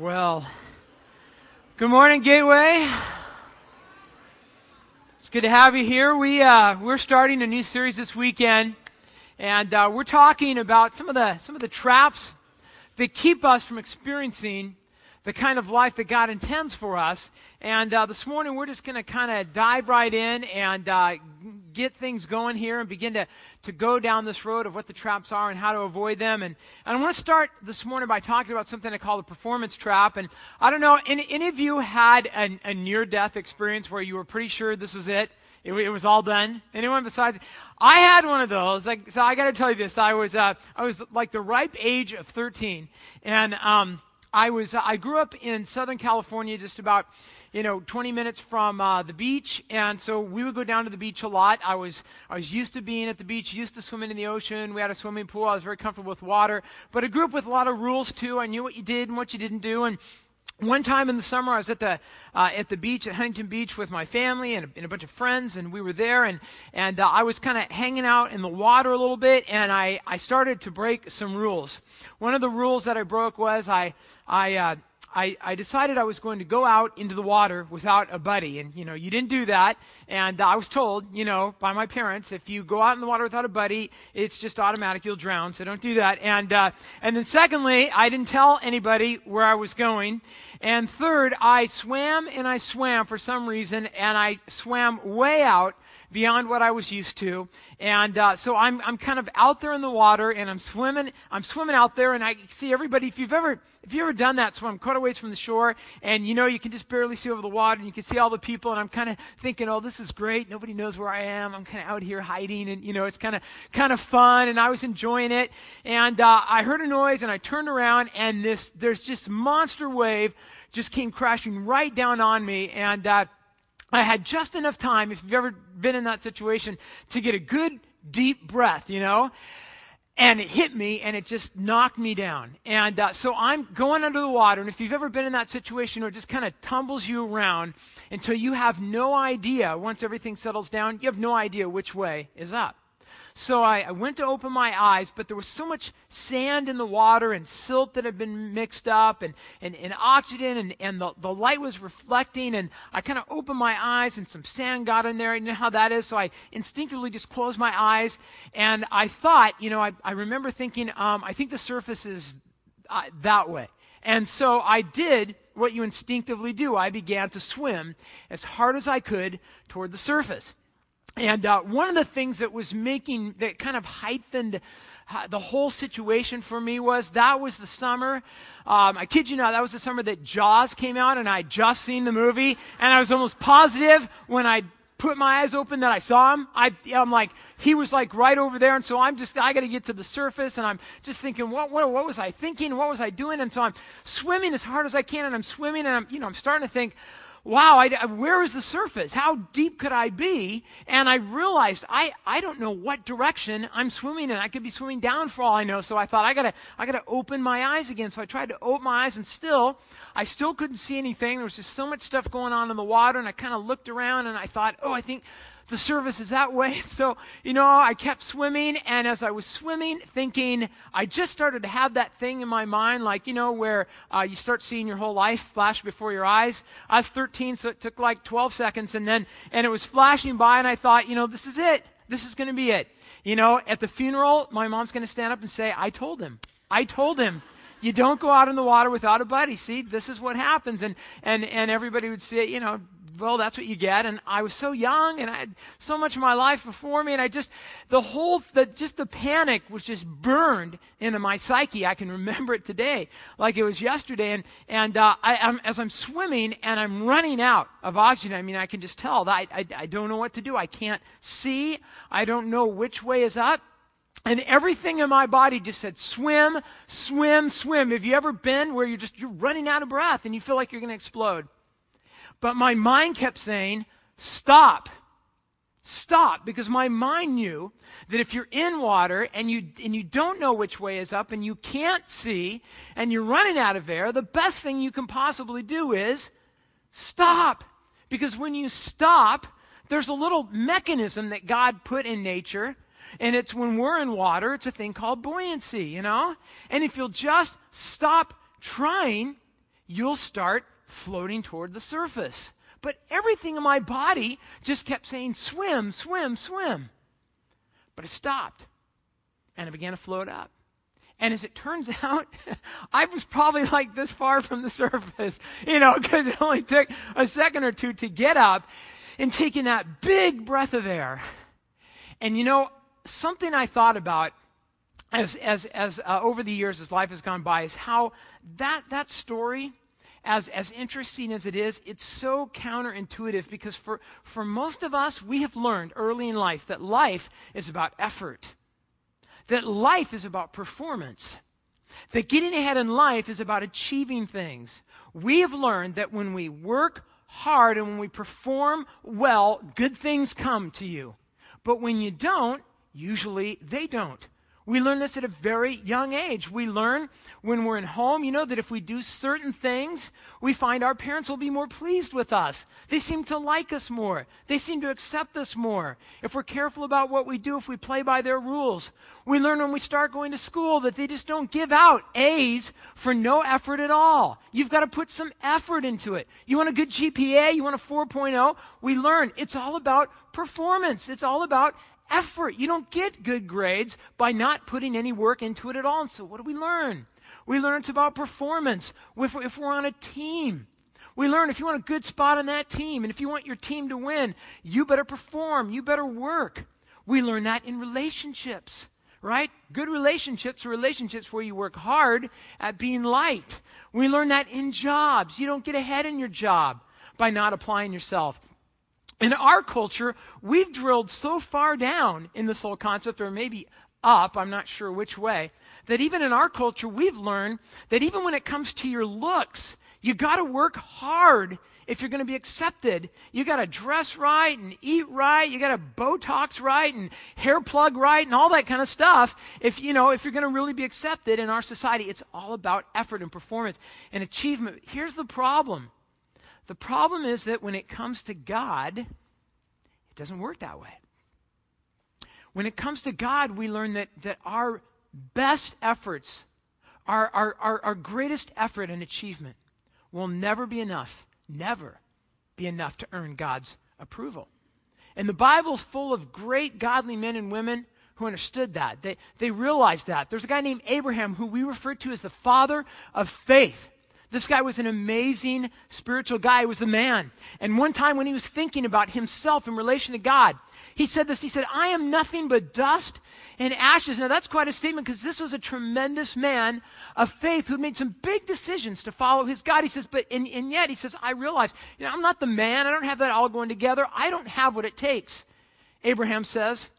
Well, good morning, Gateway. It's good to have you here. We uh, we're starting a new series this weekend, and uh, we're talking about some of the some of the traps that keep us from experiencing the kind of life that God intends for us. And uh, this morning, we're just going to kind of dive right in and uh, get things going here and begin to, to go down this road of what the traps are and how to avoid them. And, and I want to start this morning by talking about something I call the performance trap. And I don't know, any, any of you had a, a near death experience where you were pretty sure this is it? It, it, was all done. Anyone besides? I had one of those. Like, so I got to tell you this. I was, uh, I was like the ripe age of 13. And, um, I was I grew up in Southern California, just about you know 20 minutes from uh, the beach, and so we would go down to the beach a lot. I was I was used to being at the beach, used to swimming in the ocean. We had a swimming pool. I was very comfortable with water, but I grew up with a lot of rules too. I knew what you did and what you didn't do, and one time in the summer, I was at the uh, at the beach at Huntington Beach with my family and a, and a bunch of friends, and we were there, and and uh, I was kind of hanging out in the water a little bit, and I I started to break some rules. One of the rules that I broke was I I uh, I, I decided I was going to go out into the water without a buddy. And, you know, you didn't do that. And I was told, you know, by my parents, if you go out in the water without a buddy, it's just automatic. You'll drown. So don't do that. And, uh, and then secondly, I didn't tell anybody where I was going. And third, I swam and I swam for some reason. And I swam way out beyond what I was used to. And uh, so I'm, I'm kind of out there in the water and I'm swimming. I'm swimming out there and I see everybody. If you've ever, if you've ever done that swim, quite a ways from the shore and you know you can just barely see over the water and you can see all the people and I'm kind of thinking, oh, this is great. Nobody knows where I am. I'm kind of out here hiding and you know it's kind of kind of fun and I was enjoying it. And uh, I heard a noise and I turned around and this there's just monster wave just came crashing right down on me and. Uh, I had just enough time, if you've ever been in that situation, to get a good deep breath, you know? And it hit me and it just knocked me down. And uh, so I'm going under the water. And if you've ever been in that situation where it just kind of tumbles you around until you have no idea, once everything settles down, you have no idea which way is up. So I, I, went to open my eyes, but there was so much sand in the water and silt that had been mixed up and, and, and oxygen, and, and the, the light was reflecting. And I kind of opened my eyes, and some sand got in there. You know how that is. So I instinctively just closed my eyes. And I thought, you know, I, I remember thinking, um, I think the surface is uh, that way. And so I did what you instinctively do. I began to swim as hard as I could toward the surface. And uh, one of the things that was making, that kind of heightened uh, the whole situation for me was that was the summer. Um, I kid you not, that was the summer that Jaws came out, and I would just seen the movie, and I was almost positive when I put my eyes open that I saw him. I, am like, he was like right over there, and so I'm just, I got to get to the surface, and I'm just thinking, what, what, what was I thinking? What was I doing? And so I'm swimming as hard as I can, and I'm swimming, and I'm, you know, I'm starting to think, wow, I, where is the surface? How deep could I be? And I realized I, I don't know what direction I'm swimming in. I could be swimming down for all I know. So I thought I gotta, I gotta open my eyes again. So I tried to open my eyes and still, I still couldn't see anything. There was just so much stuff going on in the water and I kind of looked around and I thought, oh, I think, the service is that way. So, you know, I kept swimming, and as I was swimming, thinking, I just started to have that thing in my mind, like, you know, where uh, you start seeing your whole life flash before your eyes. I was 13, so it took like 12 seconds, and then, and it was flashing by, and I thought, you know, this is it. This is going to be it. You know, at the funeral, my mom's going to stand up and say, I told him. I told him you don't go out in the water without a buddy. See, this is what happens. And, and, and everybody would say, you know, well, that's what you get. And I was so young and I had so much of my life before me. And I just, the whole, the, just the panic was just burned into my psyche. I can remember it today like it was yesterday. And, and uh, I, I'm, as I'm swimming and I'm running out of oxygen, I mean, I can just tell that I, I, I don't know what to do. I can't see. I don't know which way is up. And everything in my body just said, swim, swim, swim. Have you ever been where you're just, you're running out of breath and you feel like you're going to explode? But my mind kept saying, stop. Stop, because my mind knew that if you're in water and you, and you don't know which way is up and you can't see and you're running out of air, the best thing you can possibly do is stop. Because when you stop, there's a little mechanism that God put in nature and it's when we're in water, it's a thing called buoyancy, you know? And if you'll just stop trying, you'll start floating toward the surface. But everything in my body just kept saying, swim, swim, swim. But I stopped and I began to float up. And as it turns out, I was probably like this far from the surface, you know, because it only took a second or two to get up and taking that big breath of air. And you know, something I thought about as, as, as uh, over the years, as life has gone by, is how that, that story, as, as interesting as it is, it's so counterintuitive because for, for most of us, we have learned early in life that life is about effort that life is about performance, that getting ahead in life is about achieving things. We have learned that when we work hard and when we perform well, good things come to you. But when you don't, usually they don't. We learn this at a very young age. We learn when we're in home, you know, that if we do certain things, we find our parents will be more pleased with us. They seem to like us more. They seem to accept us more. If we're careful about what we do, if we play by their rules, we learn when we start going to school that they just don't give out A's for no effort at all. You've got to put some effort into it. You want a good GPA? You want a 4.0? We learn it's all about performance. It's all about effort. You don't get good grades by not putting any work into it at all. And so, what do we learn? We learn it's about performance. If, if we're on a team, we learn if you want a good spot on that team and if you want your team to win, you better perform, you better work. We learn that in relationships, right? Good relationships are relationships where you work hard at being liked. We learn that in jobs. You don't get ahead in your job by not applying yourself. In our culture, we've drilled so far down in this whole concept, or maybe up, I'm not sure which way, that even in our culture, we've learned that even when it comes to your looks, you got to work hard if you're going to be accepted. You got to dress right and eat right. You got to Botox right and hair plug right and all that kind of stuff. If you know, if you're going to really be accepted in our society, it's all about effort and performance and achievement. Here's the problem. The problem is that when it comes to God, it doesn't work that way. When it comes to God, we learn that, that our best efforts, our, our, our, our greatest effort and achievement will never be enough, never be enough to earn God's approval. And the Bible's full of great godly men and women who understood that. They, they realized that. There's a guy named Abraham who we refer to as the father of faith. This guy was an amazing spiritual guy. He was the man. And one time when he was thinking about himself in relation to God, he said this. He said, I am nothing but dust and ashes. Now that's quite a statement because this was a tremendous man of faith who made some big decisions to follow his God. He says, but, and, and yet he says, I realize, you know, I'm not the man. I don't have that all going together. I don't have what it takes. Abraham says,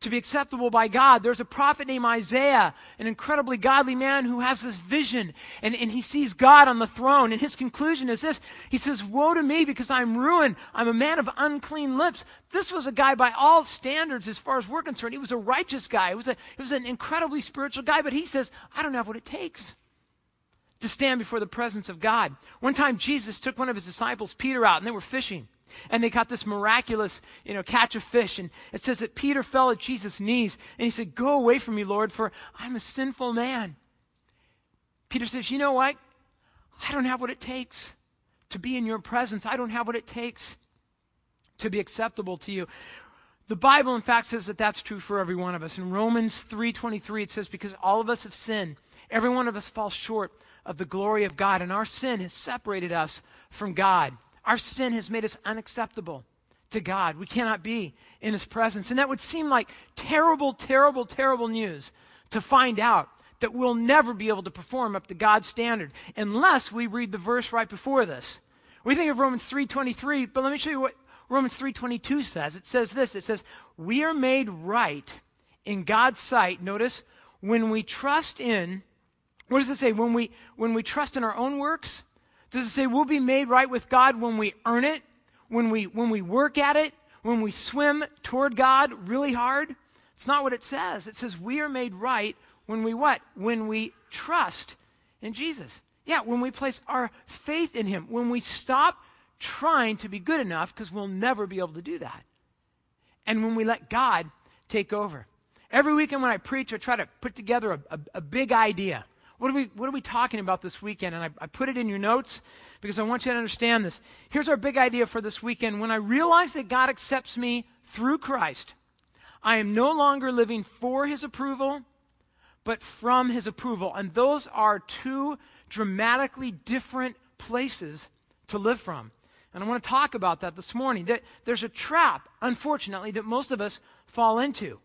to be acceptable by God. There's a prophet named Isaiah, an incredibly godly man who has this vision, and, and he sees God on the throne. And his conclusion is this He says, Woe to me because I'm ruined. I'm a man of unclean lips. This was a guy by all standards, as far as we're concerned. He was a righteous guy, he was, a, he was an incredibly spiritual guy, but he says, I don't have what it takes to stand before the presence of God. One time, Jesus took one of his disciples, Peter, out, and they were fishing. And they got this miraculous, you know, catch of fish. And it says that Peter fell at Jesus' knees and he said, Go away from me, Lord, for I'm a sinful man. Peter says, You know what? I don't have what it takes to be in your presence. I don't have what it takes to be acceptable to you. The Bible, in fact, says that that's true for every one of us. In Romans 3.23, it says, because all of us have sinned, every one of us falls short of the glory of God, and our sin has separated us from God. Our sin has made us unacceptable to God. We cannot be in His presence. And that would seem like terrible, terrible, terrible news to find out that we'll never be able to perform up to God's standard unless we read the verse right before this. We think of Romans 3:23, but let me show you what Romans 3:22 says. It says this. It says, "We are made right in God's sight." Notice, when we trust in what does it say? When we when we trust in our own works does it say we'll be made right with God when we earn it, when we, when we work at it, when we swim toward God really hard? It's not what it says. It says we are made right when we what? When we trust in Jesus. Yeah, when we place our faith in Him, when we stop trying to be good enough, because we'll never be able to do that. And when we let God take over. Every weekend when I preach, I try to put together a, a, a big idea What are we, what are we talking about this weekend? And I, I put it in your notes because I want you to understand this. Here's our big idea for this weekend. When I realize that God accepts me through Christ, I am no longer living for his approval, but from his approval. And those are two dramatically different places to live from. And I want to talk about that this morning. There's a trap, unfortunately, that most of us fall into.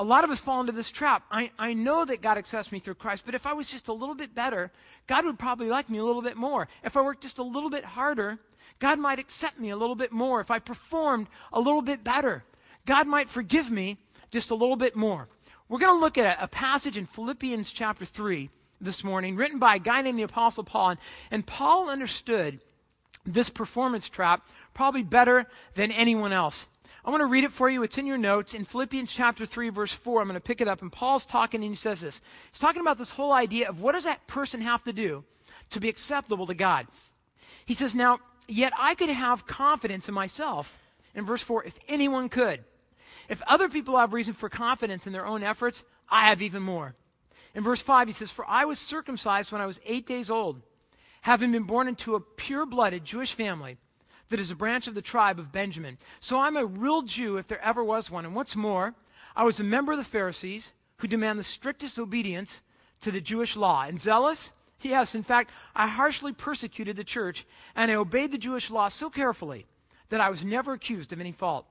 A lot of us fall into this trap. I, I know that God accepts me through Christ, but if I was just a little bit better, God would probably like me a little bit more. If I worked just a little bit harder, God might accept me a little bit more. If I performed a little bit better, God might forgive me just a little bit more. We're going to look at a, a passage in Philippians chapter 3 this morning, written by a guy named the Apostle Paul. And, and Paul understood this performance trap probably better than anyone else. I want to read it for you. It's in your notes in Philippians chapter 3, verse 4. I'm going to pick it up. And Paul's talking and he says this. He's talking about this whole idea of what does that person have to do to be acceptable to God. He says, Now, yet I could have confidence in myself. In verse 4, if anyone could. If other people have reason for confidence in their own efforts, I have even more. In verse 5, he says, For I was circumcised when I was eight days old, having been born into a pure blooded Jewish family that is a branch of the tribe of Benjamin. So I'm a real Jew if there ever was one. And what's more, I was a member of the Pharisees who demand the strictest obedience to the Jewish law. And zealous? Yes, in fact, I harshly persecuted the church and I obeyed the Jewish law so carefully that I was never accused of any fault.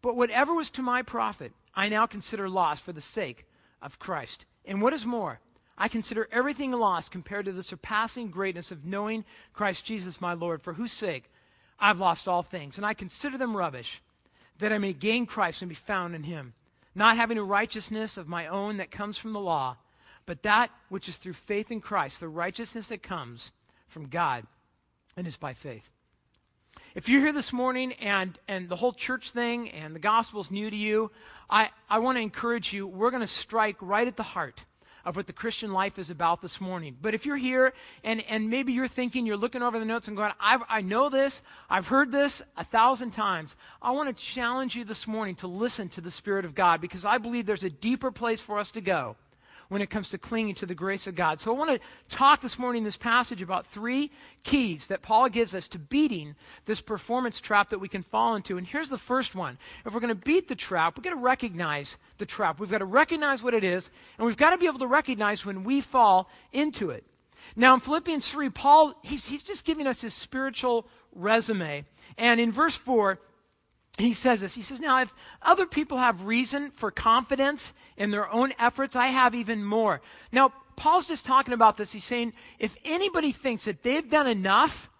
But whatever was to my profit, I now consider loss for the sake of Christ. And what is more, I consider everything lost compared to the surpassing greatness of knowing Christ Jesus my Lord, for whose sake I've lost all things, and I consider them rubbish, that I may gain Christ and be found in him, not having a righteousness of my own that comes from the law, but that which is through faith in Christ, the righteousness that comes from God and is by faith. If you're here this morning and, and the whole church thing and the gospel is new to you, I, I want to encourage you, we're going to strike right at the heart of what the Christian life is about this morning. But if you're here and, and maybe you're thinking, you're looking over the notes and going, i I know this, I've heard this a thousand times, I want to challenge you this morning to listen to the Spirit of God because I believe there's a deeper place for us to go when it comes to clinging to the grace of God. So I want to talk this morning in this passage about three keys that Paul gives us to beating this performance trap that we can fall into. And here's the first one. If we're going to beat the trap, we've got to recognize the trap. We've got to recognize what it is, and we've got to be able to recognize when we fall into it. Now in Philippians 3, Paul, he's, he's just giving us his spiritual resume. And in verse 4, he says this. He says, Now, if other people have reason for confidence in their own efforts, I have even more. Now, Paul's just talking about this. He's saying, if anybody thinks that they've done enough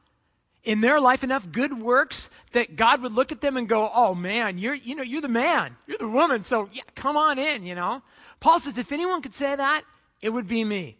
in their life, enough good works, that God would look at them and go, Oh man, you're, you know, you're the man, you're the woman, so yeah, come on in, you know. Paul says, if anyone could say that, it would be me.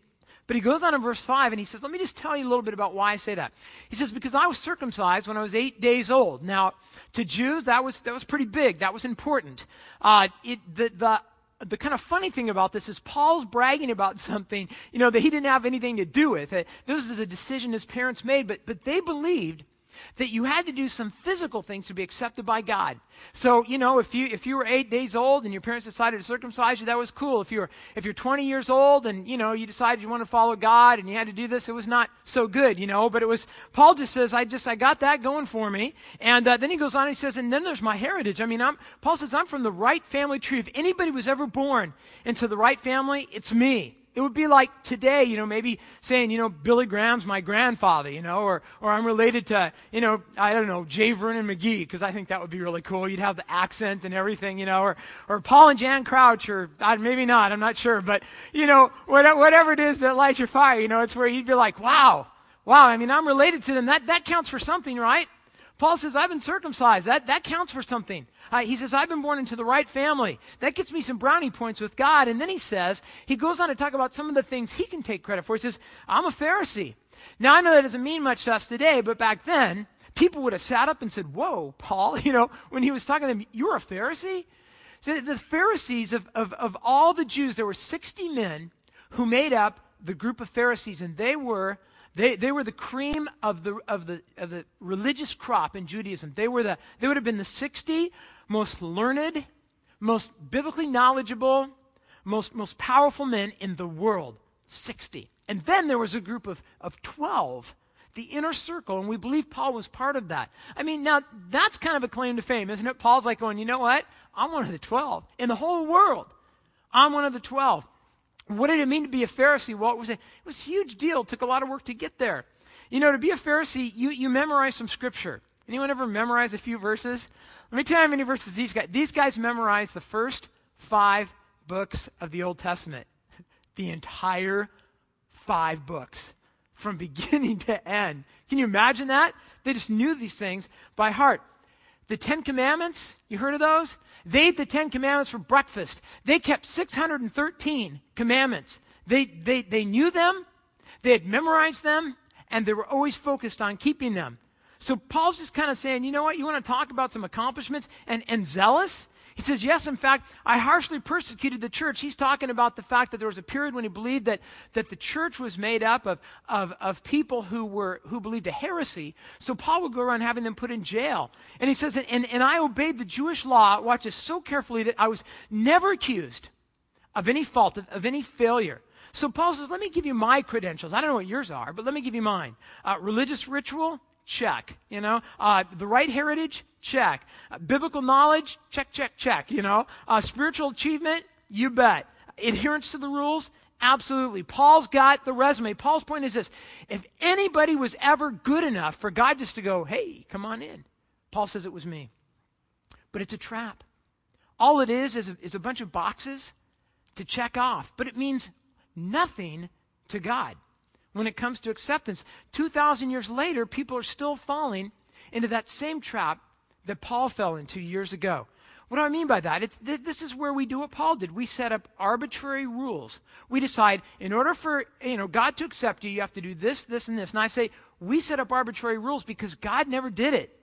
But he goes on in verse 5 and he says, Let me just tell you a little bit about why I say that. He says, Because I was circumcised when I was eight days old. Now, to Jews, that was, that was pretty big. That was important. Uh, it, the, the, the kind of funny thing about this is Paul's bragging about something, you know, that he didn't have anything to do with. It. This is a decision his parents made, but, but they believed that you had to do some physical things to be accepted by God. So, you know, if you if you were 8 days old and your parents decided to circumcise you, that was cool. If you're if you're 20 years old and, you know, you decided you want to follow God and you had to do this, it was not so good, you know, but it was Paul just says, I just I got that going for me. And uh, then he goes on and he says, and then there's my heritage. I mean, I'm Paul says I'm from the right family tree. If anybody was ever born into the right family, it's me. It would be like today, you know, maybe saying, you know, Billy Graham's my grandfather, you know, or, or I'm related to, you know, I don't know, J. Vernon McGee, because I think that would be really cool. You'd have the accent and everything, you know, or, or Paul and Jan Crouch, or uh, maybe not, I'm not sure, but, you know, whatever it is that lights your fire, you know, it's where you'd be like, wow, wow, I mean, I'm related to them. That, that counts for something, right? Paul says, I've been circumcised. That, that counts for something. Uh, he says, I've been born into the right family. That gets me some brownie points with God. And then he says, he goes on to talk about some of the things he can take credit for. He says, I'm a Pharisee. Now, I know that doesn't mean much to us today, but back then, people would have sat up and said, Whoa, Paul, you know, when he was talking to them, you're a Pharisee? So the Pharisees, of, of, of all the Jews, there were 60 men who made up the group of Pharisees, and they were they, they were the cream of the, of, the, of the religious crop in Judaism. They, were the, they would have been the 60 most learned, most biblically knowledgeable, most, most powerful men in the world. 60. And then there was a group of, of 12, the inner circle, and we believe Paul was part of that. I mean, now that's kind of a claim to fame, isn't it? Paul's like going, you know what? I'm one of the 12 in the whole world. I'm one of the 12. What did it mean to be a Pharisee? Well, it was a, it was a huge deal. It took a lot of work to get there. You know, to be a Pharisee, you, you memorize some scripture. Anyone ever memorize a few verses? Let me tell you how many verses these guys. These guys memorized the first five books of the Old Testament. The entire five books from beginning to end. Can you imagine that? They just knew these things by heart. The Ten Commandments, you heard of those? They ate the Ten Commandments for breakfast. They kept 613 commandments. They, they, they knew them, they had memorized them, and they were always focused on keeping them. So Paul's just kind of saying, you know what, you want to talk about some accomplishments and, and zealous? He says, Yes, in fact, I harshly persecuted the church. He's talking about the fact that there was a period when he believed that, that the church was made up of, of, of people who, were, who believed a heresy. So Paul would go around having them put in jail. And he says, and, and I obeyed the Jewish law, watch this, so carefully that I was never accused of any fault, of, of any failure. So Paul says, Let me give you my credentials. I don't know what yours are, but let me give you mine. Uh, religious ritual, check. You know, uh, the right heritage, check. Uh, biblical knowledge, check, check, check. You know, uh, spiritual achievement, you bet. Adherence to the rules, absolutely. Paul's got the resume. Paul's point is this: if anybody was ever good enough for God just to go, "Hey, come on in," Paul says it was me. But it's a trap. All it is is a, is a bunch of boxes to check off, but it means nothing to God when it comes to acceptance. 2,000 years later, people are still falling into that same trap that Paul fell into years ago. What do I mean by that? Th- this is where we do what Paul did. We set up arbitrary rules. We decide, in order for you know, God to accept you, you have to do this, this, and this. And I say, we set up arbitrary rules because God never did it.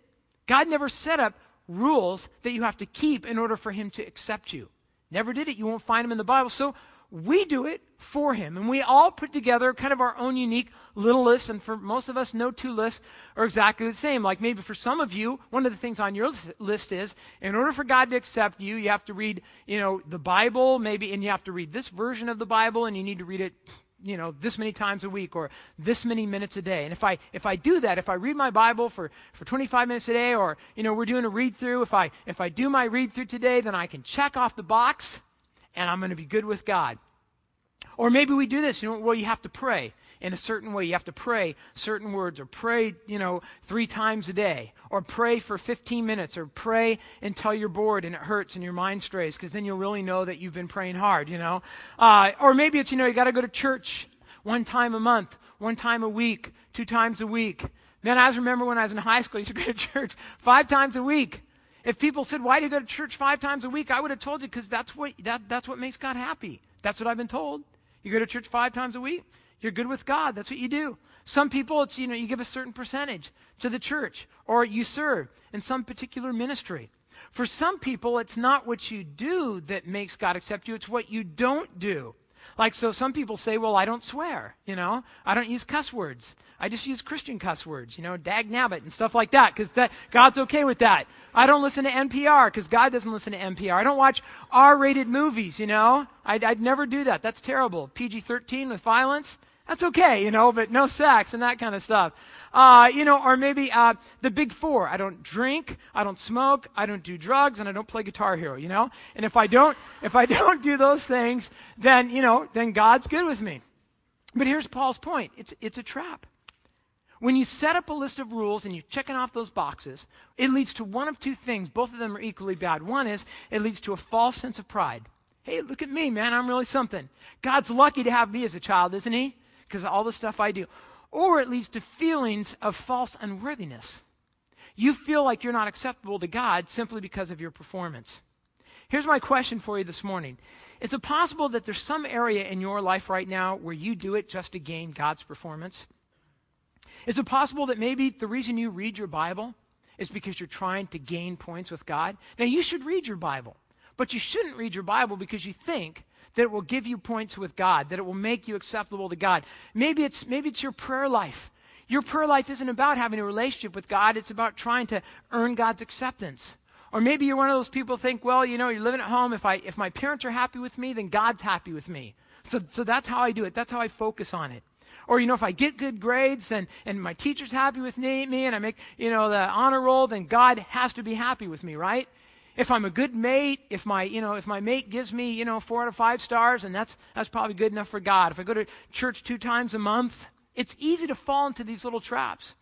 God never set up rules that you have to keep in order for him to accept you. Never did it. You won't find them in the Bible. So we do it for him. And we all put together kind of our own unique little list. And for most of us, no two lists are exactly the same. Like maybe for some of you, one of the things on your list is in order for God to accept you, you have to read, you know, the Bible, maybe, and you have to read this version of the Bible, and you need to read it you know this many times a week or this many minutes a day and if i if i do that if i read my bible for for 25 minutes a day or you know we're doing a read through if i if i do my read through today then i can check off the box and I'm going to be good with God. Or maybe we do this, you know, well, you have to pray in a certain way. You have to pray certain words, or pray, you know, three times a day, or pray for 15 minutes, or pray until you're bored and it hurts and your mind strays, because then you'll really know that you've been praying hard, you know. Uh, or maybe it's, you know, you got to go to church one time a month, one time a week, two times a week. Man, I remember when I was in high school, I used to go to church five times a week. If people said, Why do you go to church five times a week? I would have told you because that's what, that, that's what makes God happy. That's what I've been told. You go to church five times a week, you're good with God. That's what you do. Some people, it's, you know, you give a certain percentage to the church or you serve in some particular ministry. For some people, it's not what you do that makes God accept you, it's what you don't do. Like, so some people say, well, I don't swear, you know, I don't use cuss words. I just use Christian cuss words, you know, dag nabbit and stuff like that, because that, God's okay with that. I don't listen to NPR, because God doesn't listen to NPR. I don't watch R rated movies, you know. I'd, I'd never do that. That's terrible. PG 13 with violence. That's okay, you know, but no sex and that kind of stuff. Uh, you know, or maybe uh, the big four. I don't drink, I don't smoke, I don't do drugs, and I don't play Guitar Hero, you know? And if I don't, if I don't do those things, then, you know, then God's good with me. But here's Paul's point. It's, it's a trap. When you set up a list of rules and you're checking off those boxes, it leads to one of two things. Both of them are equally bad. One is it leads to a false sense of pride. Hey, look at me, man. I'm really something. God's lucky to have me as a child, isn't he? Because of all the stuff I do. Or it leads to feelings of false unworthiness. You feel like you're not acceptable to God simply because of your performance. Here's my question for you this morning. Is it possible that there's some area in your life right now where you do it just to gain God's performance? Is it possible that maybe the reason you read your Bible is because you're trying to gain points with God? Now, you should read your Bible, but you shouldn't read your Bible because you think that it will give you points with God, that it will make you acceptable to God. Maybe it's, maybe it's your prayer life. Your prayer life isn't about having a relationship with God, it's about trying to earn God's acceptance. Or maybe you're one of those people think, well, you know, you're living at home. If, I, if my parents are happy with me, then God's happy with me. So, so that's how I do it. That's how I focus on it. Or, you know, if I get good grades then, and my teacher's happy with me and I make, you know, the honor roll, then God has to be happy with me, right? If I'm a good mate, if my, you know, if my mate gives me, you know, four out of five stars, and that's, that's probably good enough for God. If I go to church two times a month, it's easy to fall into these little traps.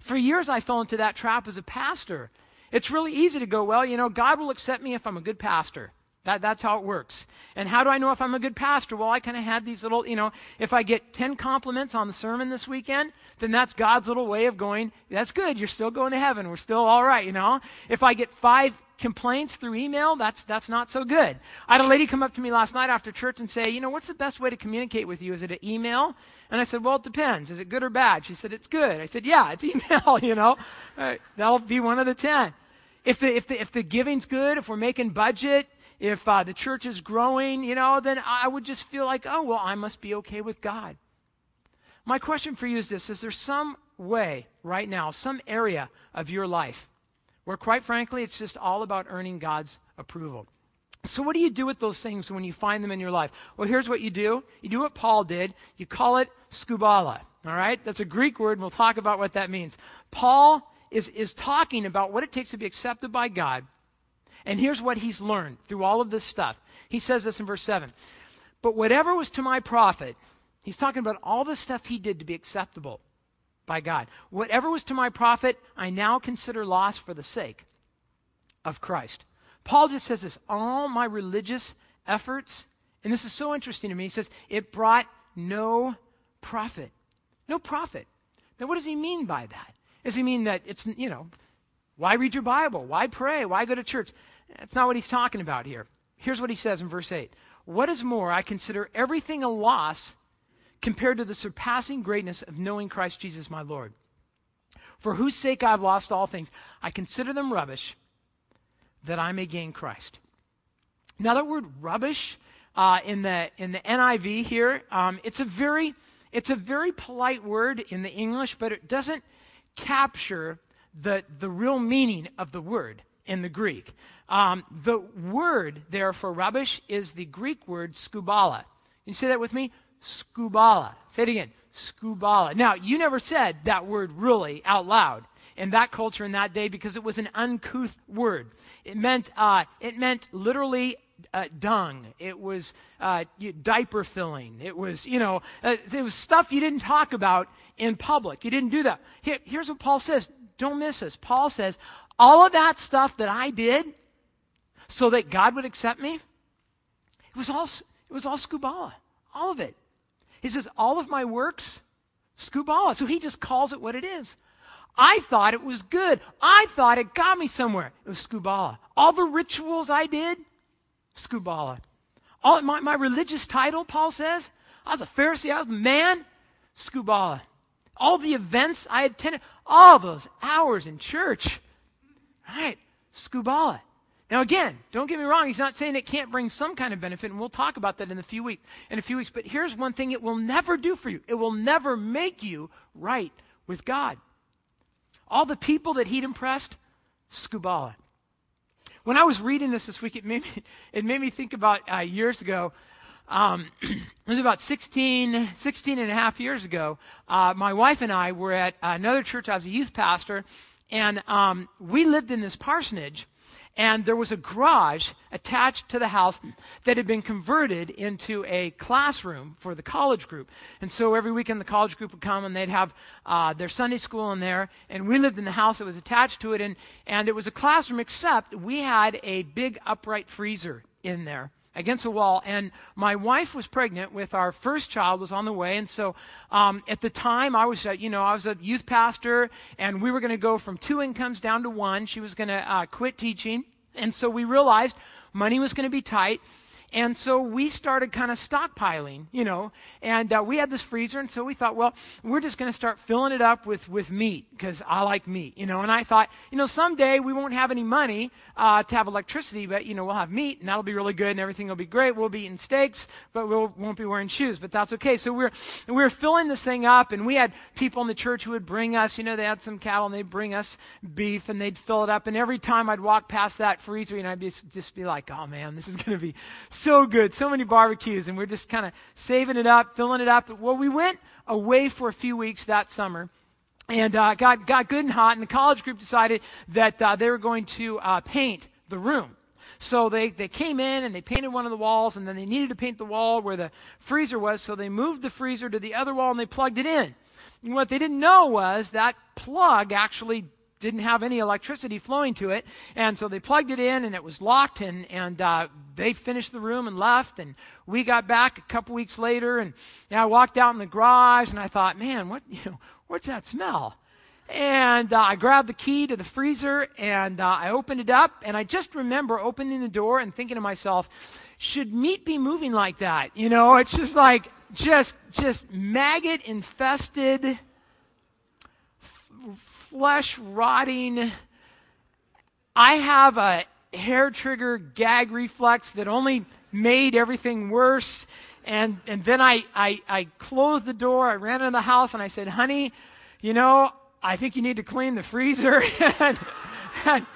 For years, I fell into that trap as a pastor. It's really easy to go, well, you know, God will accept me if I'm a good pastor. That, that's how it works. And how do I know if I'm a good pastor? Well, I kind of had these little, you know, if I get 10 compliments on the sermon this weekend, then that's God's little way of going, that's good. You're still going to heaven. We're still all right, you know. If I get five complaints through email, that's, that's not so good. I had a lady come up to me last night after church and say, you know, what's the best way to communicate with you? Is it an email? And I said, well, it depends. Is it good or bad? She said, it's good. I said, yeah, it's email, you know. Uh, that'll be one of the 10. If the, if the, if the giving's good, if we're making budget, if uh, the church is growing, you know, then I would just feel like, oh, well, I must be okay with God. My question for you is this Is there some way right now, some area of your life where, quite frankly, it's just all about earning God's approval? So, what do you do with those things when you find them in your life? Well, here's what you do you do what Paul did, you call it skubala. All right? That's a Greek word, and we'll talk about what that means. Paul is, is talking about what it takes to be accepted by God and here's what he's learned through all of this stuff. He says this in verse 7 But whatever was to my profit, he's talking about all the stuff he did to be acceptable by God. Whatever was to my profit, I now consider loss for the sake of Christ. Paul just says this all my religious efforts, and this is so interesting to me, he says, it brought no profit. No profit. Now, what does he mean by that? Does he mean that it's, you know, why read your Bible? Why pray? Why go to church? That's not what he's talking about here. Here's what he says in verse 8 What is more, I consider everything a loss compared to the surpassing greatness of knowing Christ Jesus my Lord. For whose sake I have lost all things, I consider them rubbish that I may gain Christ. Now, that word rubbish uh, in, the, in the NIV here, um, it's, a very, it's a very polite word in the English, but it doesn't capture the, the real meaning of the word in the Greek. Um, the word there for rubbish is the Greek word skubala. Can you say that with me? Skubala. Say it again. Skubala. Now, you never said that word really out loud in that culture in that day because it was an uncouth word. It meant, uh, it meant literally uh, dung. It was uh, diaper filling. It was, you know, uh, it was stuff you didn't talk about in public. You didn't do that. Here, here's what Paul says don't miss this. Paul says, all of that stuff that I did so that God would accept me, it was all, it was all skubala. All of it. He says, all of my works, skubala. So he just calls it what it is. I thought it was good. I thought it got me somewhere. It was skubala. All the rituals I did, skubala. All my, my religious title, Paul says, I was a Pharisee, I was a man, skubala all the events I attended, all those hours in church. Right? Skubala. Now again, don't get me wrong, he's not saying it can't bring some kind of benefit, and we'll talk about that in a few weeks in a few weeks. But here's one thing it will never do for you. It will never make you right with God. All the people that he'd impressed, skubala. When I was reading this this week, it made me, it made me think about uh, years ago. Um, it was about 16, 16 and a half years ago. Uh, my wife and I were at another church. I was a youth pastor, and um, we lived in this parsonage. And there was a garage attached to the house that had been converted into a classroom for the college group. And so every weekend the college group would come and they'd have uh, their Sunday school in there. And we lived in the house that was attached to it. And, and it was a classroom, except we had a big upright freezer in there against a wall. And my wife was pregnant with our first child was on the way. And so um, at the time, I was, uh, you know, I was a youth pastor, and we were going to go from two incomes down to one. She was going to uh, quit teaching. And so we realized money was going to be tight. And so we started kind of stockpiling, you know, and uh, we had this freezer, and so we thought, well, we're just going to start filling it up with, with meat because I like meat, you know. And I thought, you know, someday we won't have any money uh, to have electricity, but, you know, we'll have meat, and that'll be really good, and everything will be great. We'll be eating steaks, but we we'll, won't be wearing shoes, but that's okay. So we're, we're filling this thing up, and we had people in the church who would bring us, you know, they had some cattle, and they'd bring us beef, and they'd fill it up. And every time I'd walk past that freezer, and I'd be, just be like, oh, man, this is going to be so good. So many barbecues, and we're just kind of saving it up, filling it up. Well, we went away for a few weeks that summer and uh, got, got good and hot, and the college group decided that uh, they were going to uh, paint the room. So they, they came in and they painted one of the walls, and then they needed to paint the wall where the freezer was, so they moved the freezer to the other wall and they plugged it in. And what they didn't know was that plug actually didn't have any electricity flowing to it. And so they plugged it in and it was locked and, and uh, they finished the room and left. And we got back a couple weeks later and you know, I walked out in the garage and I thought, man, what, you know, what's that smell? And uh, I grabbed the key to the freezer and uh, I opened it up. And I just remember opening the door and thinking to myself, should meat be moving like that? You know, it's just like, just, just maggot infested flesh rotting. I have a hair trigger gag reflex that only made everything worse. And, and then I, I, I closed the door. I ran into the house and I said, honey, you know, I think you need to clean the freezer. and, and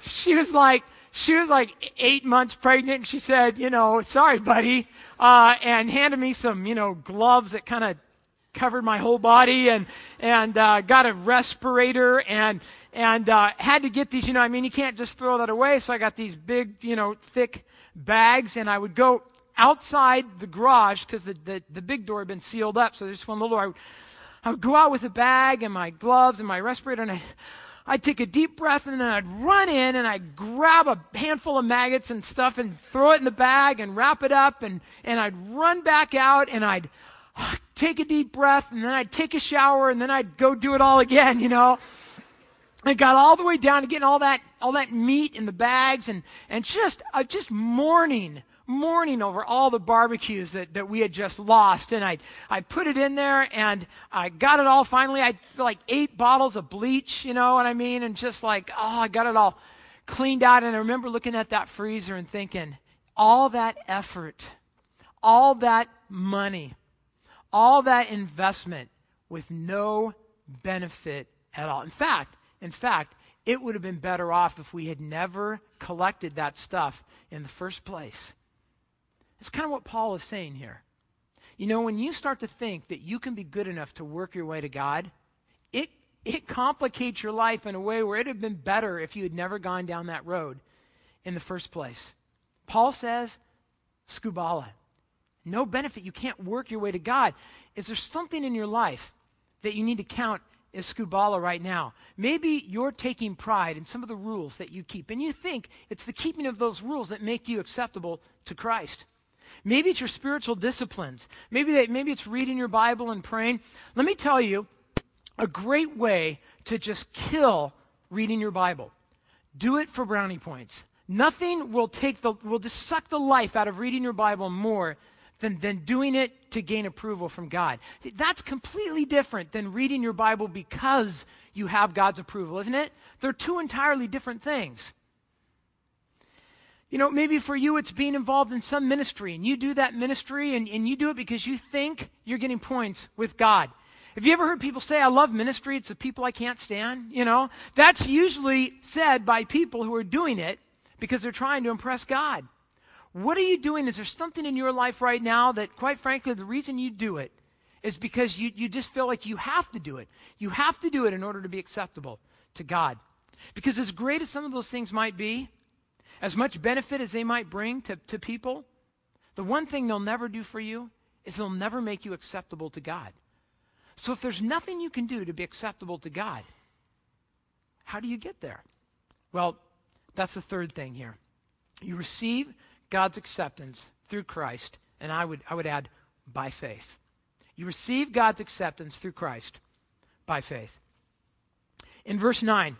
she was like, she was like eight months pregnant. And she said, you know, sorry, buddy, uh, and handed me some, you know, gloves that kind of covered my whole body and and uh, got a respirator and and uh, had to get these. You know, I mean, you can't just throw that away. So I got these big, you know, thick bags, and I would go outside the garage because the, the the big door had been sealed up. So there's one little door. I would, I would go out with a bag and my gloves and my respirator, and I. I'd take a deep breath and then I'd run in and I'd grab a handful of maggots and stuff and throw it in the bag and wrap it up and, and I'd run back out and I'd, take a deep breath, and then I'd take a shower, and then I'd go do it all again, you know. I got all the way down to getting all that all that meat in the bags, and and just uh, just mourning mourning over all the barbecues that, that we had just lost. And I, I put it in there and I got it all finally. I like eight bottles of bleach, you know what I mean? And just like, oh, I got it all cleaned out. And I remember looking at that freezer and thinking, all that effort, all that money, all that investment with no benefit at all. In fact, in fact, it would have been better off if we had never collected that stuff in the first place. It's kind of what Paul is saying here. You know, when you start to think that you can be good enough to work your way to God, it, it complicates your life in a way where it would have been better if you had never gone down that road in the first place. Paul says, skubala no benefit. You can't work your way to God. Is there something in your life that you need to count as skubala right now? Maybe you're taking pride in some of the rules that you keep, and you think it's the keeping of those rules that make you acceptable to Christ. Maybe it's your spiritual disciplines. Maybe, maybe it's reading your Bible and praying. Let me tell you a great way to just kill reading your Bible. Do it for brownie points. Nothing will take the will just suck the life out of reading your Bible more than, than doing it to gain approval from God. That's completely different than reading your Bible because you have God's approval, isn't it? They're two entirely different things. You know, maybe for you it's being involved in some ministry, and you do that ministry, and, and you do it because you think you're getting points with God. Have you ever heard people say, I love ministry, it's the people I can't stand? You know, that's usually said by people who are doing it because they're trying to impress God. What are you doing? Is there something in your life right now that, quite frankly, the reason you do it is because you, you just feel like you have to do it? You have to do it in order to be acceptable to God. Because as great as some of those things might be, as much benefit as they might bring to, to people, the one thing they'll never do for you is they'll never make you acceptable to God. So if there's nothing you can do to be acceptable to God, how do you get there? Well, that's the third thing here. You receive God's acceptance through Christ, and I would, I would add, by faith. You receive God's acceptance through Christ by faith. In verse 9,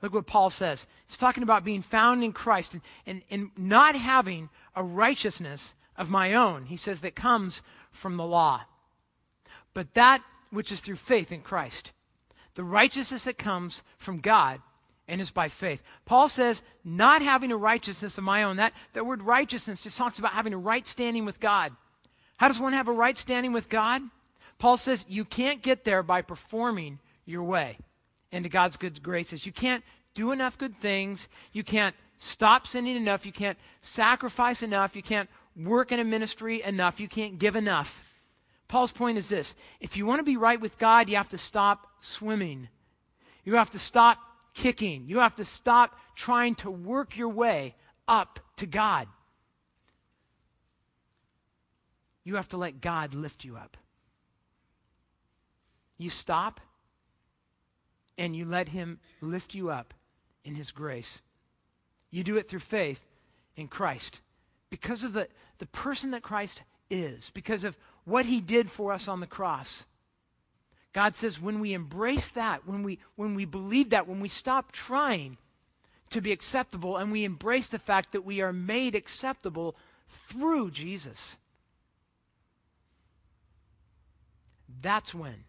look what Paul says. He's talking about being found in Christ and, and, and not having a righteousness of my own, he says, that comes from the law. But that which is through faith in Christ. The righteousness that comes from God and is by faith. Paul says, not having a righteousness of my own. That, that word righteousness just talks about having a right standing with God. How does one have a right standing with God? Paul says, you can't get there by performing your way into God's good graces. You can't do enough good things. You can't stop sinning enough. You can't sacrifice enough. You can't work in a ministry enough. You can't give enough. Paul's point is this if you want to be right with God, you have to stop swimming. You have to stop kicking. You have to stop trying to work your way up to God. You have to let God lift you up. You stop and you let Him lift you up in His grace. You do it through faith in Christ because of the, the person that Christ is, because of what He did for us on the cross. God says when we embrace that, when we, when we believe that, when we stop trying to be acceptable and we embrace the fact that we are made acceptable through Jesus, that's when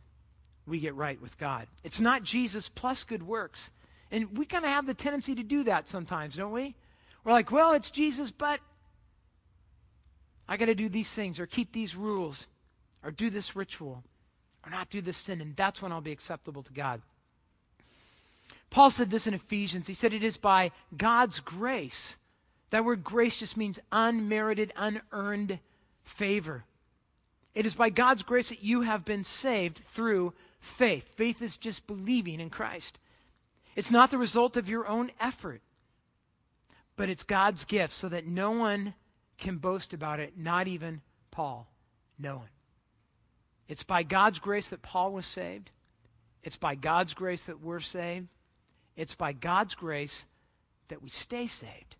we get right with God. It's not Jesus plus good works. And we kind of have the tendency to do that sometimes, don't we? We're like, well, it's Jesus, but I got to do these things or keep these rules or do this ritual or not do this sin, and that's when I'll be acceptable to God. Paul said this in Ephesians. He said, It is by God's grace. That word grace just means unmerited, unearned favor. It is by God's grace that you have been saved through faith. Faith is just believing in Christ. It's not the result of your own effort, but it's God's gift so that no one can boast about it, not even Paul. No one. It's by God's grace that Paul was saved. It's by God's grace that we're saved. It's by God's grace that we stay saved.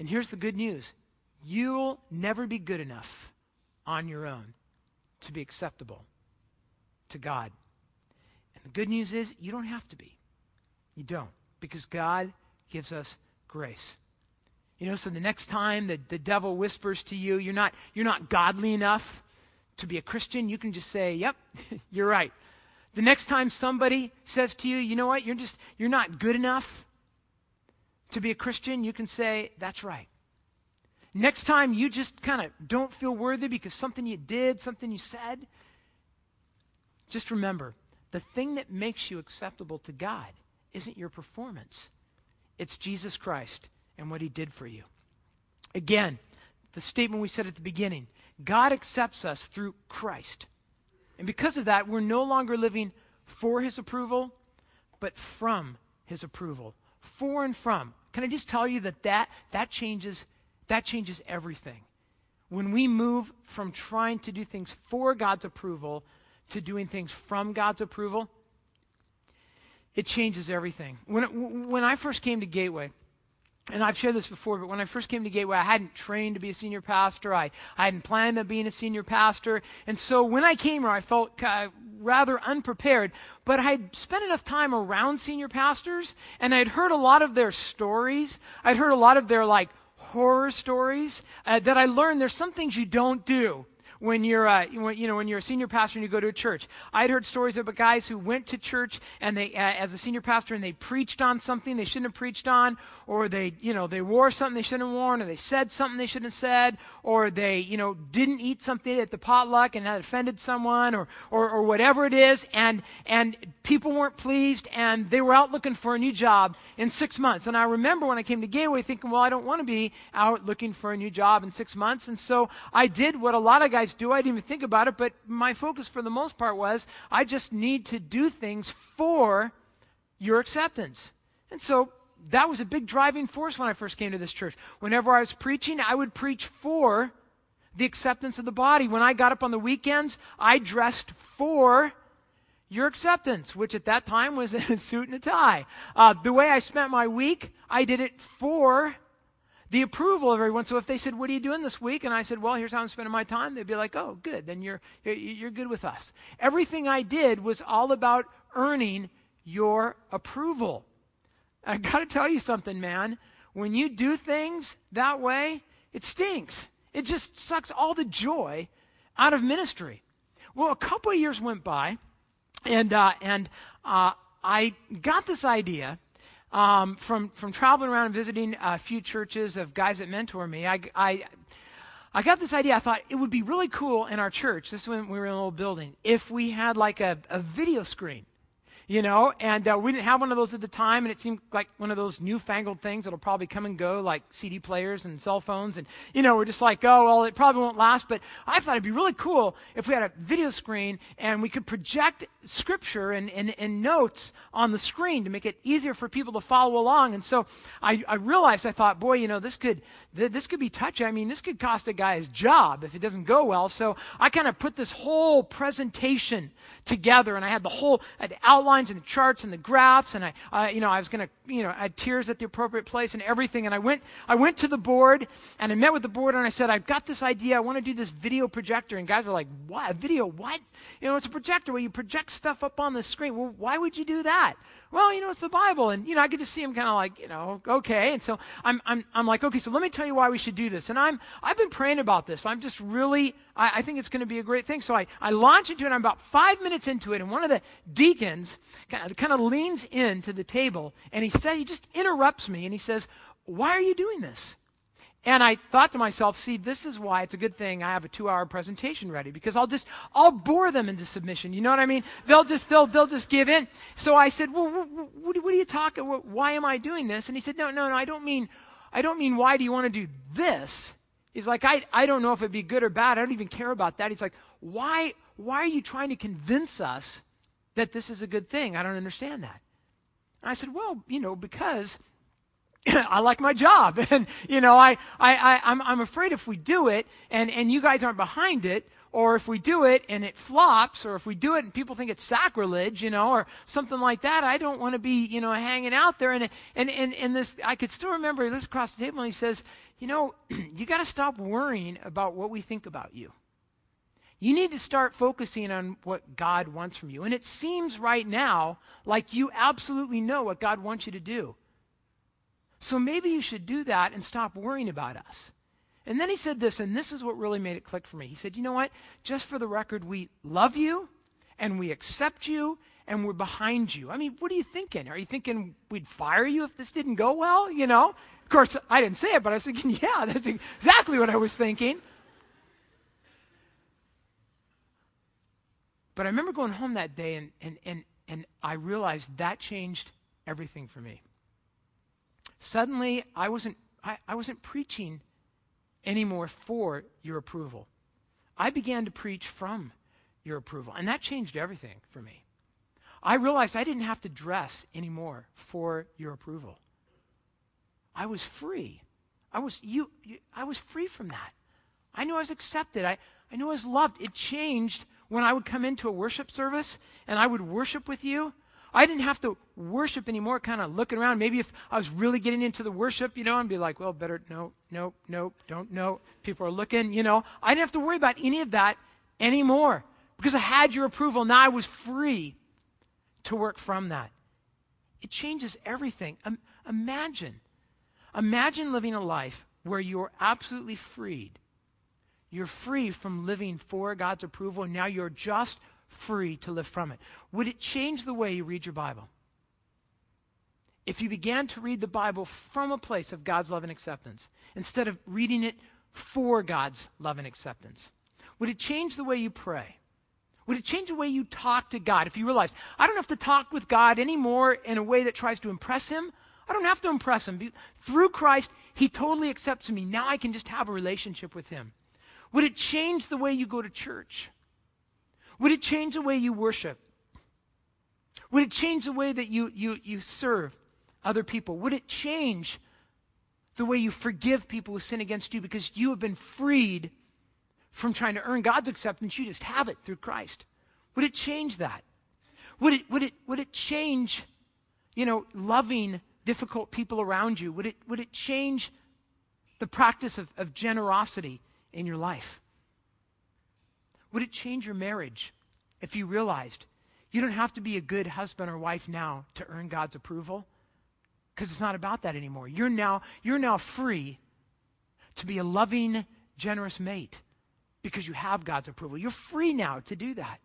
And here's the good news you'll never be good enough on your own to be acceptable to God. And the good news is you don't have to be. You don't, because God gives us grace. You know, so the next time that the devil whispers to you, you're not, you're not godly enough to be a Christian, you can just say, Yep, you're right. The next time somebody says to you, you know what, you're just, you're not good enough to be a Christian, you can say, That's right. Next time you just kind of don't feel worthy because something you did, something you said, just remember the thing that makes you acceptable to God isn't your performance, it's Jesus Christ and what he did for you. Again, the statement we said at the beginning God accepts us through Christ. And because of that, we're no longer living for his approval, but from his approval. For and from. Can I just tell you that that, that changes that changes everything. When we move from trying to do things for God's approval to doing things from God's approval, it changes everything. When, when I first came to Gateway, and I've shared this before, but when I first came to Gateway, I hadn't trained to be a senior pastor. I, I hadn't planned on being a senior pastor. And so when I came here, I felt uh, rather unprepared. But I had spent enough time around senior pastors, and I'd heard a lot of their stories. I'd heard a lot of their, like, horror stories uh, that I learned there's some things you don't do when you're, uh, you know, when you're a senior pastor and you go to a church. I'd heard stories about guys who went to church and they, uh, as a senior pastor, and they preached on something they shouldn't have preached on, or they, you know, they wore something they shouldn't have worn, or they said something they shouldn't have said, or they, you know, didn't eat something at the potluck and that offended someone, or, or, or whatever it is, and, and people weren't pleased, and they were out looking for a new job in six months. And I remember when I came to Gateway thinking, well, I don't want to be out looking for a new job in six months, and so I did what a lot of guys do. I didn't even think about it, but my focus for the most part was I just need to do things for your acceptance. And so that was a big driving force when I first came to this church. Whenever I was preaching, I would preach for the acceptance of the body. When I got up on the weekends, I dressed for your acceptance, which at that time was a suit and a tie. Uh, the way I spent my week, I did it for the approval of everyone. So if they said, What are you doing this week? And I said, Well, here's how I'm spending my time, they'd be like, Oh, good. Then you're, you're good with us. Everything I did was all about earning your approval. I got to tell you something, man. When you do things that way, it stinks. It just sucks all the joy out of ministry. Well, a couple of years went by, and, uh, and uh, I got this idea um, from, from traveling around and visiting a few churches of guys that mentor me, I, I, I got this idea. I thought it would be really cool in our church, this is when we were in a little building, if we had like a, a video screen. You know, and uh, we didn't have one of those at the time, and it seemed like one of those newfangled things that'll probably come and go, like CD players and cell phones. And, you know, we're just like, oh, well, it probably won't last. But I thought it'd be really cool if we had a video screen and we could project scripture and, and, and notes on the screen to make it easier for people to follow along. And so I, I realized, I thought, boy, you know, this could, th- this could be touchy. I mean, this could cost a guy his job if it doesn't go well. So I kind of put this whole presentation together, and I had the whole the and the charts and the graphs, and I, you know, I was going to, you know, add tears at the appropriate place and everything. And I went, I went to the board, and I met with the board, and I said, I've got this idea. I want to do this video projector. And guys were like, what? A video? What? You know, it's a projector where you project stuff up on the screen. Well, why would you do that? Well, you know, it's the Bible. And, you know, I get to see him kind of like, you know, okay. And so I'm, I'm, I'm like, okay, so let me tell you why we should do this. And I'm, I've been praying about this. I'm just really, I, I think it's going to be a great thing. So I, I launch into it. I'm about five minutes into it. And one of the deacons kind of, kind of leans into the table and he said, he just interrupts me and he says, why are you doing this? And I thought to myself, see, this is why it's a good thing I have a two-hour presentation ready because I'll just I'll bore them into submission. You know what I mean? They'll just they'll they'll just give in. So I said, well, what, what are you talking? About? Why am I doing this? And he said, no, no, no. I don't mean I don't mean why do you want to do this? He's like, I I don't know if it'd be good or bad. I don't even care about that. He's like, why why are you trying to convince us that this is a good thing? I don't understand that. And I said, well, you know, because I like my job. And, you know, I, I, I, I'm, I'm afraid if we do it and, and you guys aren't behind it, or if we do it and it flops, or if we do it and people think it's sacrilege, you know, or something like that, I don't want to be, you know, hanging out there. And, and, and, and this, I could still remember he looks across the table and he says, you know, you got to stop worrying about what we think about you. You need to start focusing on what God wants from you. And it seems right now like you absolutely know what God wants you to do. So maybe you should do that and stop worrying about us. And then he said this, and this is what really made it click for me. He said, You know what? Just for the record, we love you and we accept you and we're behind you. I mean, what are you thinking? Are you thinking we'd fire you if this didn't go well? You know? Of course, I didn't say it, but I was thinking, yeah, that's exactly what I was thinking. But I remember going home that day and, and, and, and I realized that changed everything for me. Suddenly, I wasn't, I, I wasn't preaching anymore for your approval. I began to preach from your approval, and that changed everything for me. I realized I didn't have to dress anymore for your approval. I was free. I was you, you, I was free from that. I knew I was accepted. I, I knew I was loved. It changed when I would come into a worship service and I would worship with you I didn't have to worship anymore, kind of looking around. Maybe if I was really getting into the worship, you know, and be like, well, better, no, no, no, don't, no. People are looking, you know. I didn't have to worry about any of that anymore because I had your approval. Now I was free to work from that. It changes everything. Um, imagine, imagine living a life where you're absolutely freed. You're free from living for God's approval, now you're just free to live from it. Would it change the way you read your Bible? If you began to read the Bible from a place of God's love and acceptance instead of reading it for God's love and acceptance, would it change the way you pray? Would it change the way you talk to God if you realized, I don't have to talk with God anymore in a way that tries to impress Him? I don't have to impress Him. Through Christ, He totally accepts me. Now I can just have a relationship with Him. Would it change the way you go to church? Would it change the way you worship? Would it change the way that you, you, you serve other people? Would it change the way you forgive people who sin against you because you have been freed from trying to earn God's acceptance? You just have it through Christ. Would it change that? Would it, would it, would it change, you know, loving difficult people around you? Would it, would it change the practice of, of generosity in your life? Would it change your marriage if you realized you don't have to be a good husband or wife now to earn God's approval? Because it's not about that anymore. You're now, you're now free to be a loving, generous mate because you have God's approval. You're free now to do that.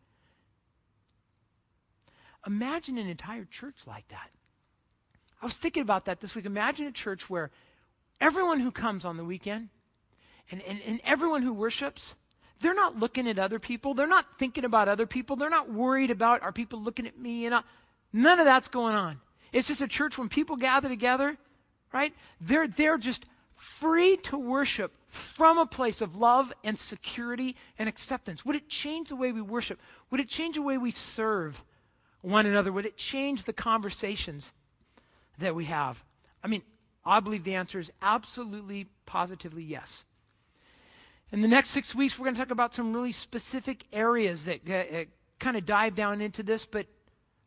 Imagine an entire church like that. I was thinking about that this week. Imagine a church where everyone who comes on the weekend and, and, and everyone who worships they're not looking at other people. They're not thinking about other people. They're not worried about, are people looking at me? And I, None of that's going on. It's just a church when people gather together, right? They're, they're just free to worship from a place of love and security and acceptance. Would it change the way we worship? Would it change the way we serve one another? Would it change the conversations that we have? I mean, I believe the answer is absolutely, positively yes. In the next six weeks, we're going to talk about some really specific areas that uh, uh kind of dive down into this, but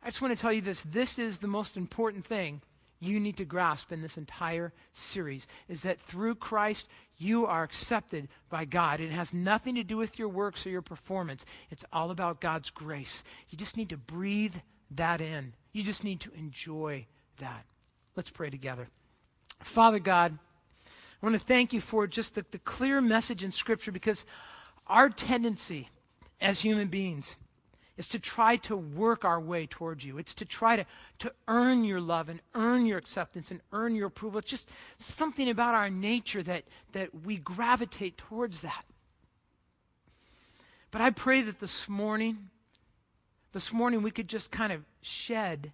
I just want to tell you this. This is the most important thing you need to grasp in this entire series is that through Christ, you are accepted by God. It has nothing to do with your works or your performance. It's all about God's grace. You just need to breathe that in. You just need to enjoy that. Let's pray together. Father God, I want to thank you for just the, the clear message in Scripture because our tendency as human beings is to try to work our way towards you. It's to try to, to earn your love and earn your acceptance and earn your approval. It's just something about our nature that, that we gravitate towards that. But I pray that this morning, this morning we could just kind of shed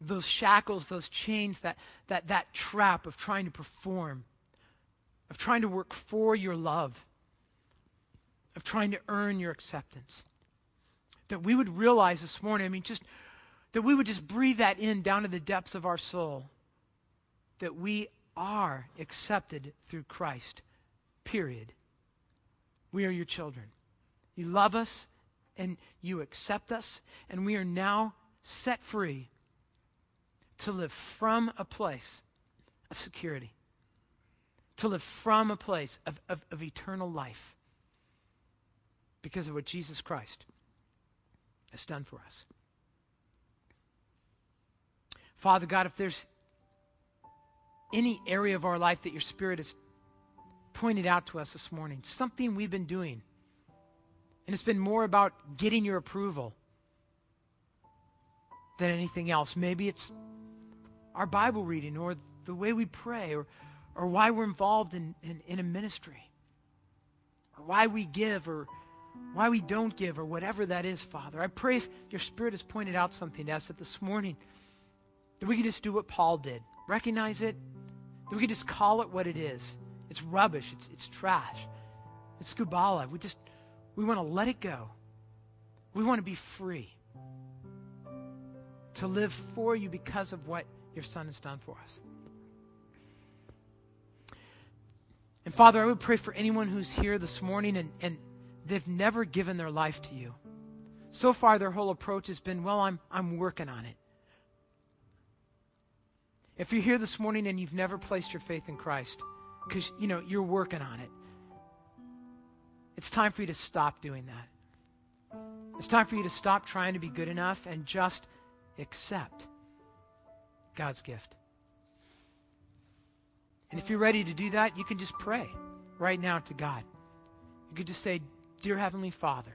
those shackles, those chains, that, that, that trap of trying to perform, of trying to work for your love, of trying to earn your acceptance that we would realize this morning, I mean, just that we would just breathe that in down to the depths of our soul, that we are accepted through Christ, period. We are your children. You love us and you accept us, and we are now set free to live from a place of security, to live from a place of, of, of eternal life because of what Jesus Christ has done for us. Father God, if there's any area of our life that your Spirit has pointed out to us this morning, something we've been doing, and it's been more about getting your approval than anything else. Maybe it's our Bible reading or the way we pray or, or why we're involved in, in, in a ministry or why we give or why we don't give or whatever that is, Father. I pray if your Spirit has pointed out something to us that this morning, that we can just do what Paul did. Recognize it, that we can just call it what it is. It's rubbish, it's, it's trash, it's skubala. We just, we want to let it go. We want to be free to live for you because of what your Son has done for us. And Father, I would pray for anyone who's here this morning and, and they've never given their life to you. So far, their whole approach has been, well, I'm, I'm working on it. If you're here this morning and you've never placed your faith in Christ, because, you know, you're working on it, it's time for you to stop doing that. It's time for you to stop trying to be good enough and just accept God's gift. And if you're ready to do that, you can just pray right now to God. You could just say, Dear Heavenly Father,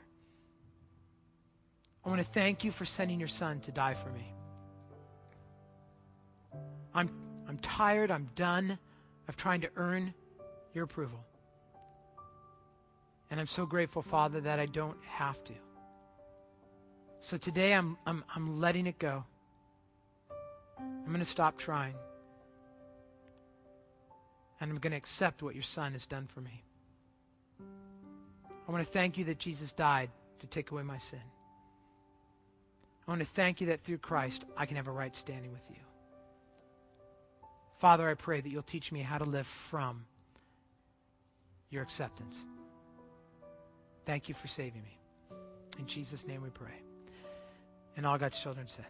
I want to thank you for sending your son to die for me. I'm, I'm tired, I'm done of trying to earn your approval. And I'm so grateful, Father, that I don't have to. So today I'm, I'm, I'm letting it go. I'm going to stop trying. And I'm going to accept what your son has done for me. I want to thank you that Jesus died to take away my sin. I want to thank you that through Christ I can have a right standing with you. Father, I pray that you'll teach me how to live from your acceptance. Thank you for saving me. In Jesus' name we pray. And all God's children said.